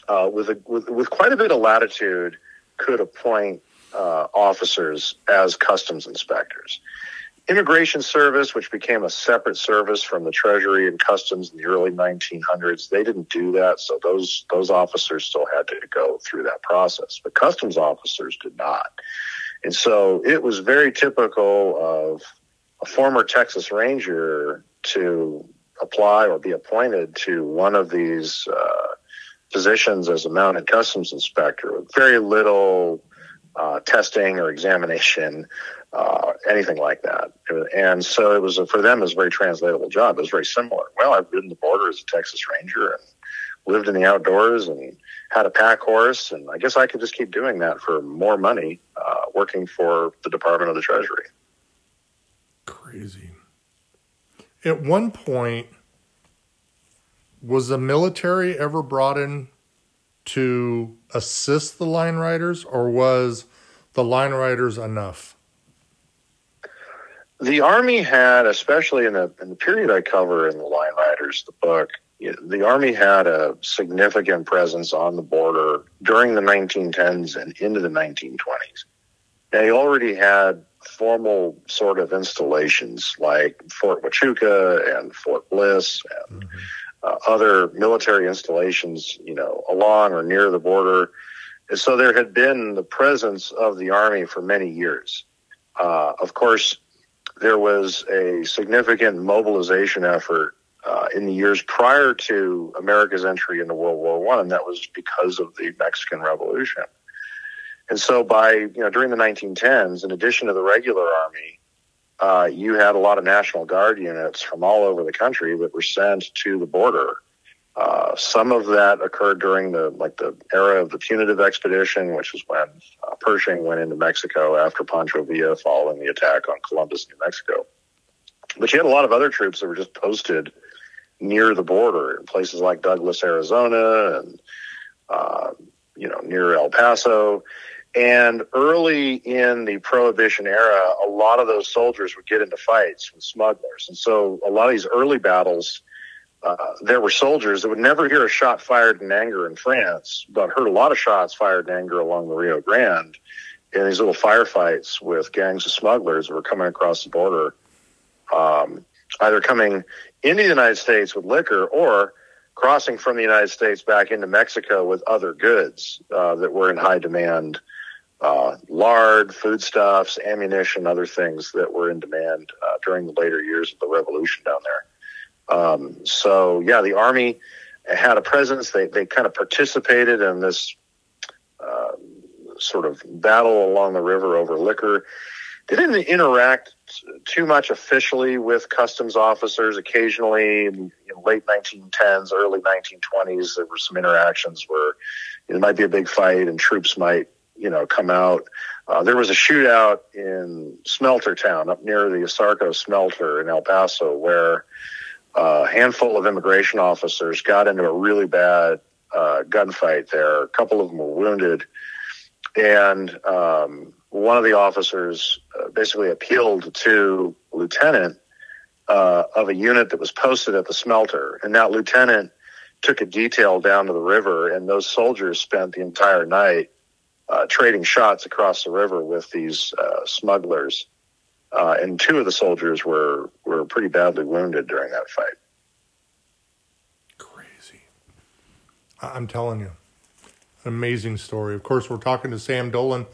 Speaker 2: uh, with, a, with, with quite a bit of latitude, could appoint uh, officers as customs inspectors. Immigration Service, which became a separate service from the Treasury and Customs in the early 1900s, they didn't do that, so those those officers still had to go through that process, but Customs officers did not. And so it was very typical of a former Texas Ranger to apply or be appointed to one of these uh, positions as a mounted customs inspector with very little uh, testing or examination uh, anything like that. And so it was a, for them, it was a very translatable job. It was very similar. Well, I've ridden the border as a Texas Ranger and lived in the outdoors and had a pack horse, and I guess I could just keep doing that for more money, uh, working for the Department of the Treasury.
Speaker 1: Crazy. At one point, was the military ever brought in to assist the line riders, or was the line riders enough?
Speaker 2: the Army had, especially in the, in the period I cover in the Line Riders, the book, the Army had a significant presence on the border during the 1910s and into the 1920s. They already had formal sort of installations like Fort Huachuca and Fort Bliss and mm-hmm. Uh, other military installations, you know, along or near the border. And so there had been the presence of the Army for many years. Uh, of course, there was a significant mobilization effort uh, in the years prior to America's entry into World War One, and that was because of the Mexican Revolution. And so, by you know, during the 1910s, in addition to the regular army, uh, you had a lot of National Guard units from all over the country that were sent to the border uh, some of that occurred during the like the era of the punitive expedition, which was when uh, Pershing went into Mexico after Pancho Villa following the attack on Columbus, New Mexico. But you had a lot of other troops that were just posted near the border in places like Douglas, Arizona, and uh, you know near El Paso. And early in the Prohibition era, a lot of those soldiers would get into fights with smugglers. And so a lot of these early battles, uh, there were soldiers that would never hear a shot fired in anger in France, but heard a lot of shots fired in anger along the Rio Grande in these little firefights with gangs of smugglers that were coming across the border, um, either coming into the United States with liquor or crossing from the United States back into Mexico with other goods uh, that were in high demand uh, lard, foodstuffs, ammunition, other things that were in demand uh, during the later years of the revolution down there. Um, so, yeah, the Army had a presence. They, they kind of participated in this uh, sort of battle along the river over liquor. They didn't interact too much officially with customs officers. Occasionally, in late 1910s, early 1920s, there were some interactions where it might be a big fight and troops might you know, come out. Uh, there was a shootout in Smelter Town up near the Asarco smelter in El Paso where uh, a handful of immigration officers got into a really bad uh, gunfight there. A couple of them were wounded. And um, one of the officers uh, basically appealed to lieutenant uh, of a unit that was posted at the smelter. And that lieutenant took a detail down to the river, and those soldiers spent the entire night uh, trading shots across the river with these uh, smugglers, uh, and two of the soldiers were were pretty badly wounded during that fight.
Speaker 1: Crazy! I'm telling you, an amazing story. Of course, we're talking to Sam Dolan.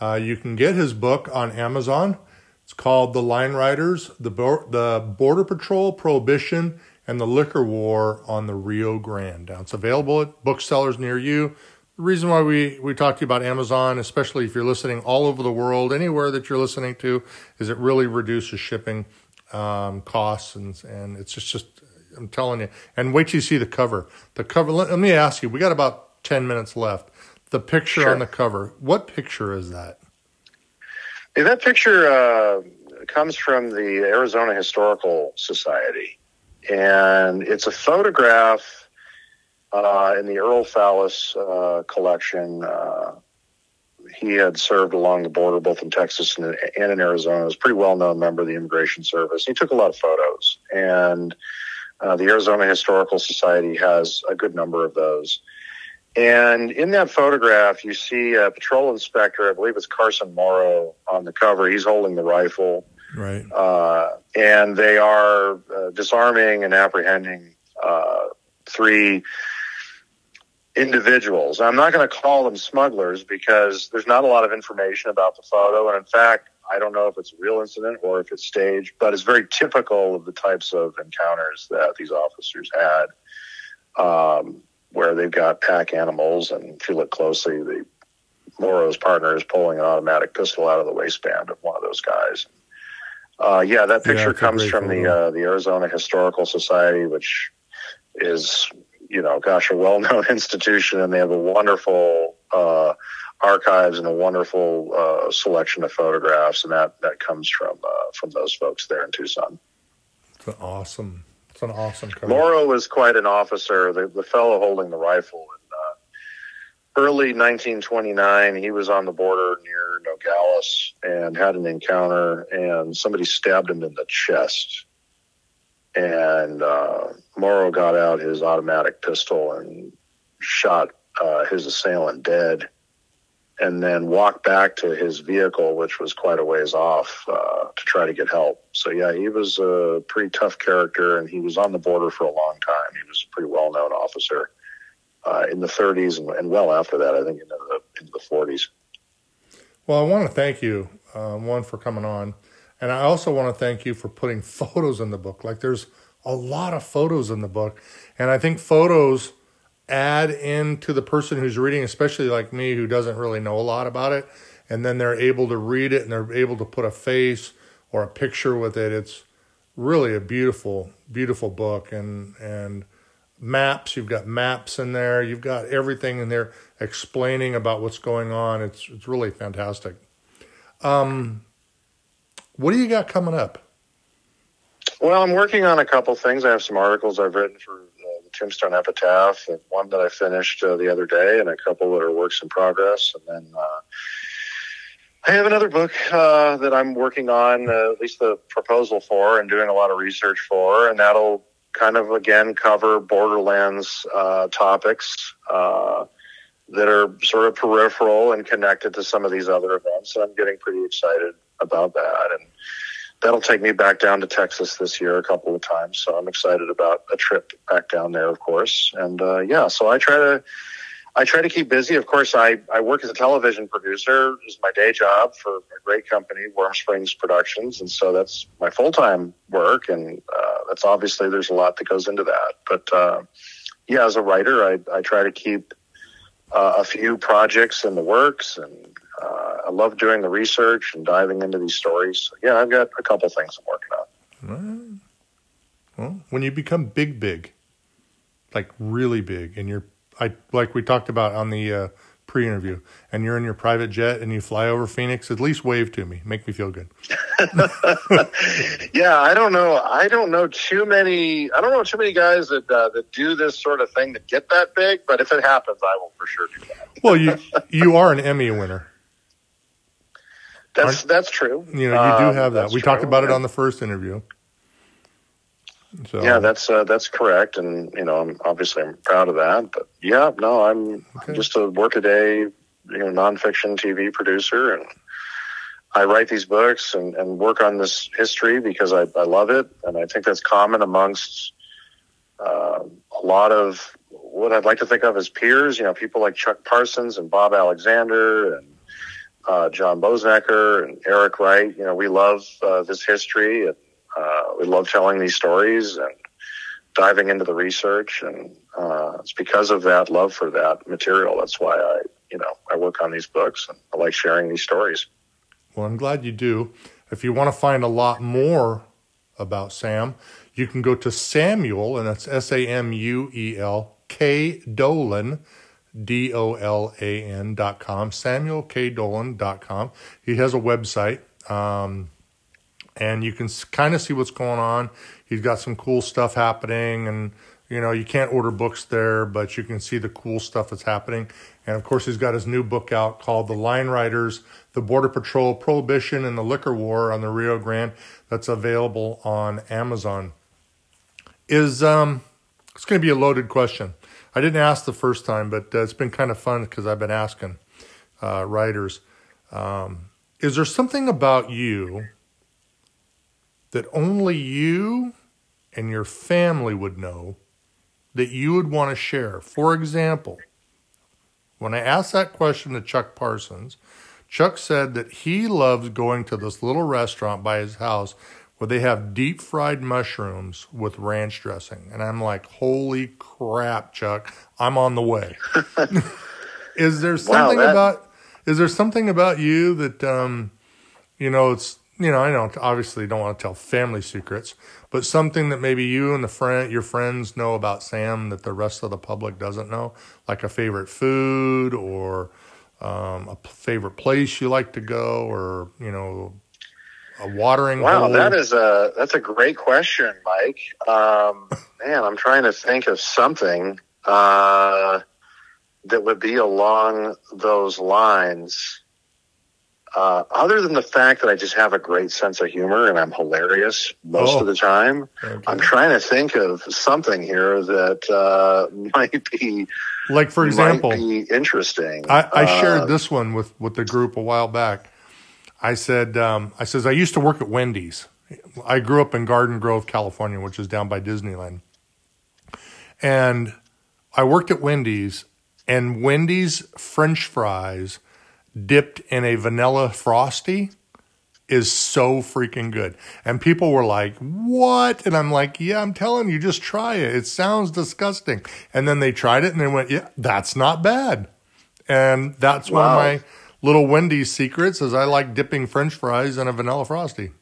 Speaker 1: Uh, you can get his book on Amazon. It's called The Line Riders: the Bo- the Border Patrol, Prohibition, and the Liquor War on the Rio Grande. Now, it's available at booksellers near you the reason why we, we talk to you about Amazon, especially if you're listening all over the world, anywhere that you're listening to, is it really reduces shipping um, costs. And, and it's just, just, I'm telling you. And wait till you see the cover. The cover, let, let me ask you, we got about 10 minutes left. The picture sure. on the cover, what picture is that?
Speaker 2: Yeah, that picture uh, comes from the Arizona Historical Society. And it's a photograph uh, in the Earl Fallis uh, collection. Uh, he had served along the border both in Texas and, and in Arizona. He was a pretty well known member of the Immigration Service. He took a lot of photos, and uh, the Arizona Historical Society has a good number of those. And in that photograph, you see a patrol inspector, I believe it's Carson Morrow on the cover. He's holding the rifle.
Speaker 1: Right.
Speaker 2: Uh, and they are uh, disarming and apprehending uh, three individuals. I'm not going to call them smugglers because there's not a lot of information about the photo. And in fact, I don't know if it's a real incident or if it's staged, but it's very typical of the types of encounters that these officers had, um, where they've got pack animals. And if you look closely, the Morrow's partner is pulling an automatic pistol out of the waistband of one of those guys. Uh, yeah, that picture yeah, comes from the uh, the Arizona Historical Society, which is you know, gosh, a well-known institution, and they have a wonderful uh, archives and a wonderful uh, selection of photographs, and that that comes from uh, from those folks there in Tucson.
Speaker 1: It's an awesome, it's an awesome. Cover.
Speaker 2: Morrow was quite an officer. The the fellow holding the rifle. In, uh, early 1929, he was on the border near Nogales and had an encounter, and somebody stabbed him in the chest and uh, Morrow got out his automatic pistol and shot uh, his assailant dead, and then walked back to his vehicle, which was quite a ways off, uh, to try to get help. So yeah, he was a pretty tough character, and he was on the border for a long time. He was a pretty well known officer uh, in the 30s and, and, well after that, I think into the into the 40s.
Speaker 1: Well, I want to thank you, uh, one for coming on. And I also want to thank you for putting photos in the book. Like there's a lot of photos in the book. And I think photos add into the person who's reading, especially like me who doesn't really know a lot about it. And then they're able to read it and they're able to put a face or a picture with it. It's really a beautiful, beautiful book. And, and, maps you've got maps in there you've got everything in there explaining about what's going on it's it's really fantastic um what do you got coming up?
Speaker 2: Well, I'm working on a couple things. I have some articles I've written for uh, the Tombstone Epitaph, and one that I finished uh, the other day, and a couple that are works in progress. And then uh, I have another book uh, that I'm working on, uh, at least the proposal for, and doing a lot of research for, and that'll kind of again cover Borderlands uh, topics that are sort of peripheral and connected to some of these other events. So I'm getting pretty excited about that, and that'll take me back down to Texas this year a couple of times. So I'm excited about a trip back down there, of course. And uh, yeah, so I try to I try to keep busy. Of course, I, I work as a television producer. Is my day job for a great company, Warm Springs Productions, and so that's my full time work. And uh, that's obviously there's a lot that goes into that. But uh, yeah, as a writer, I I try to keep uh, a few projects in the works, and uh, I love doing the research and diving into these stories. So, yeah, I've got a couple things I'm working
Speaker 1: on. Well, when you become big, big, like really big, and you're I like we talked about on the uh, pre-interview, and you're in your private jet and you fly over Phoenix, at least wave to me, make me feel good.
Speaker 2: yeah, I don't know. I don't know too many. I don't know too many guys that uh, that do this sort of thing that get that big. But if it happens, I will for sure do that.
Speaker 1: well, you you are an Emmy winner.
Speaker 2: That's Aren't, that's true.
Speaker 1: You know, you do um, have that. we true. talked about it on the first interview.
Speaker 2: So yeah, that's uh, that's correct, and you know, I'm obviously I'm proud of that. But yeah, no, I'm okay. just a workaday, you know, nonfiction TV producer, and I write these books and, and work on this history because I, I love it, and I think that's common amongst uh, a lot of what I'd like to think of as peers. You know, people like Chuck Parsons and Bob Alexander and uh, John Boessenecker and Eric Wright. You know, we love uh, this history and uh, we love telling these stories and diving into the research, and uh, it's because of that love for that material. That's why I, you know, I work on these books and I like sharing these stories.
Speaker 1: Well, I'm glad you do. If you want to find a lot more about Sam, you can go to Samuel, and that's S A M U E L K Dolan, dot com, Samuel K Dolan dot com. He has a website. Um, and you can kind of see what's going on. He's got some cool stuff happening, and you know you can't order books there, but you can see the cool stuff that's happening. And of course, he's got his new book out called "The Line Riders: The Border Patrol, Prohibition, and the Liquor War on the Rio Grande." That's available on Amazon. Is um, it's going to be a loaded question. I didn't ask the first time, but uh, it's been kind of fun because I've been asking uh, writers. Um, is there something about you that only you and your family would know that you would want to share. For example, when I asked that question to Chuck Parsons, Chuck said that he loves going to this little restaurant by his house where they have deep fried mushrooms with ranch dressing. And I'm like, holy crap, Chuck, I'm on the way. is there something wow, that... about is there something about you that um you know it's you know, I don't obviously don't want to tell family secrets, but something that maybe you and the friend, your friends know about Sam that the rest of the public doesn't know, like a favorite food or um, a favorite place you like to go, or you know, a watering.
Speaker 2: Wow,
Speaker 1: hole.
Speaker 2: that is a that's a great question, Mike. Um, man, I'm trying to think of something uh, that would be along those lines. Uh, other than the fact that I just have a great sense of humor and I'm hilarious most oh, of the time. I'm trying to think of something here that uh, might be
Speaker 1: like, for example, be
Speaker 2: interesting.
Speaker 1: I, I shared this one with with the group a while back. I said, um, I says I used to work at Wendy's. I grew up in Garden Grove, California, which is down by Disneyland, and I worked at Wendy's, and Wendy's French fries dipped in a vanilla frosty is so freaking good. And people were like, "What?" And I'm like, "Yeah, I'm telling you, just try it. It sounds disgusting." And then they tried it and they went, "Yeah, that's not bad." And that's wow. one of my little Wendy's secrets is I like dipping french fries in a vanilla frosty.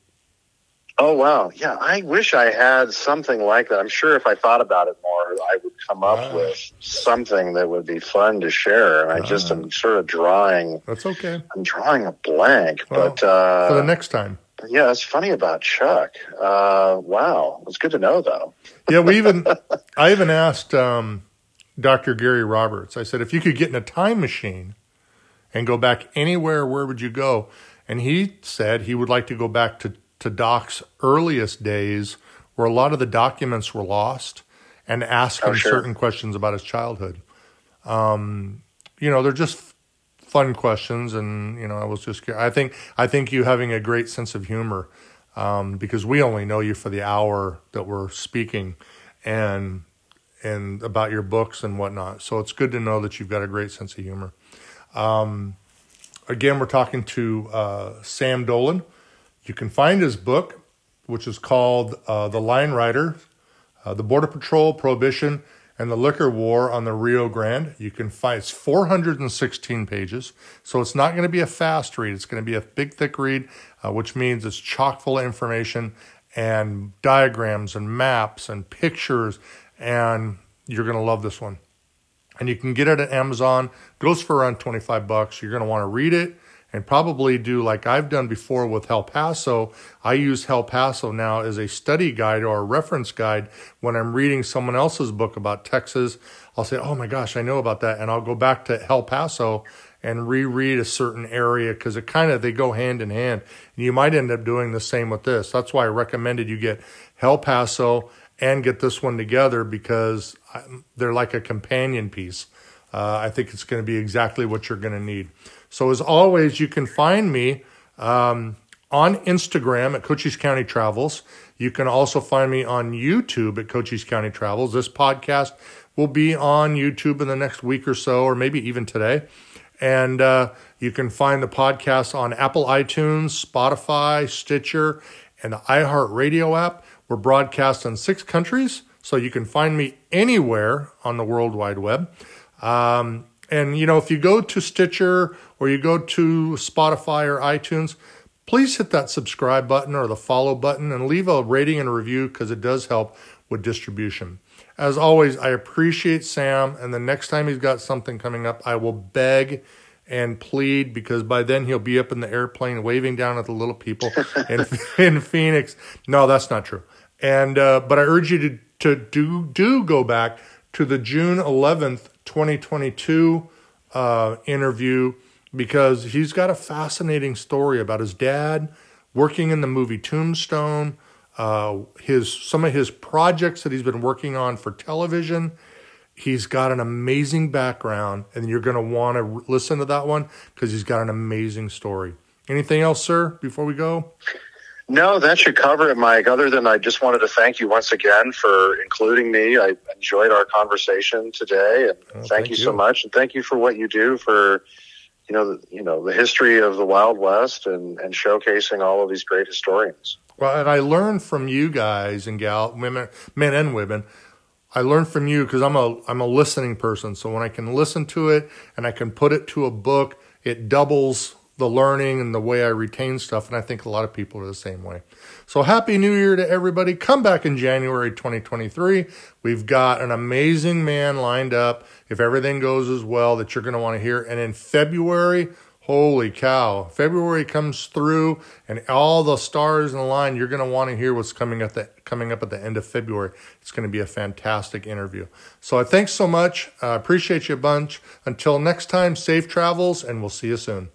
Speaker 2: Oh wow, yeah. I wish I had something like that. I'm sure if I thought about it more, I would come up ah. with something that would be fun to share. And I just am sort of drawing.
Speaker 1: That's okay.
Speaker 2: I'm drawing a blank, well, but uh,
Speaker 1: for the next time.
Speaker 2: Yeah, it's funny about Chuck. Uh, wow, it's good to know though.
Speaker 1: yeah, we even I even asked um, Dr. Gary Roberts. I said, if you could get in a time machine and go back anywhere, where would you go? And he said he would like to go back to, to Doc's earliest days where a lot of the documents were lost and ask him
Speaker 2: Oh, sure.
Speaker 1: certain questions about his childhood. Um, you know, they're just fun questions, and you know, I was just I think I think you having a great sense of humor um, because we only know you for the hour that we're speaking, and and about your books and whatnot. So it's good to know that you've got a great sense of humor. Um, again, we're talking to uh, Sam Dolan. You can find his book, which is called uh, The Line Rider, uh, The Border Patrol, Prohibition, and the Liquor War on the Rio Grande. You can find it's 416 pages, so it's not going to be a fast read. It's going to be a big, thick read, uh, which means it's chock full of information and diagrams and maps and pictures, and you're going to love this one and you can get it at Amazon. Goes for around 25 bucks. You're going to want to read it and probably do like I've done before with El Paso. I use El Paso now as a study guide or a reference guide when I'm reading someone else's book about Texas. I'll say, "Oh my gosh, I know about that." And I'll go back to El Paso and reread a certain area because it kind of they go hand in hand. And you might end up doing the same with this. That's why I recommended you get El Paso and get this one together because they're like a companion piece. Uh, I think it's going to be exactly what you're going to need. So, as always, you can find me um, on Instagram at Cochise County Travels. You can also find me on YouTube at Cochise County Travels. This podcast will be on YouTube in the next week or so, or maybe even today. And uh, you can find the podcast on Apple iTunes, Spotify, Stitcher, and the iHeartRadio app. We're broadcast in six countries, so you can find me anywhere on the World Wide Web. Um, and, you know, if you go to Stitcher or you go to Spotify or iTunes, please hit that subscribe button or the follow button and leave a rating and a review because it does help with distribution. As always, I appreciate Sam, and the next time he's got something coming up, I will beg and plead because by then he'll be up in the airplane waving down at the little people in, in Phoenix. No, that's not true. And uh, but I urge you to to do do go back to the June 11th, 2022 uh, interview because he's got a fascinating story about his dad working in the movie Tombstone, uh, his some of his projects that he's been working on for television. He's got an amazing background, and you're going to want to listen to that one because he's got an amazing story. Anything else, sir, before we go?
Speaker 2: No, that should cover it, Mike. Other than I just wanted to thank you once again for including me. I enjoyed our conversation today, and thank,
Speaker 1: thank
Speaker 2: you,
Speaker 1: you.
Speaker 2: so much. And thank you for what you do for you know the, you know the history of the Wild West and and showcasing all of these great historians.
Speaker 1: Well, and I learned from you guys and gal, women, men and women. I learned from you because I'm a I'm a listening person. So when I can listen to it and I can put it to a book, it doubles the learning and the way I retain stuff. And I think a lot of people are the same way. So happy New Year to everybody! Come back in January 2023. We've got an amazing man lined up. If everything goes as well, that you're going to want to hear. And in February. Holy cow. February comes through and all the stars in the line, you're going to want to hear what's coming at the coming up at the end of February. It's going to be a fantastic interview. So I thanks so much. I appreciate you a bunch. Until next time, safe travels and we'll see you soon.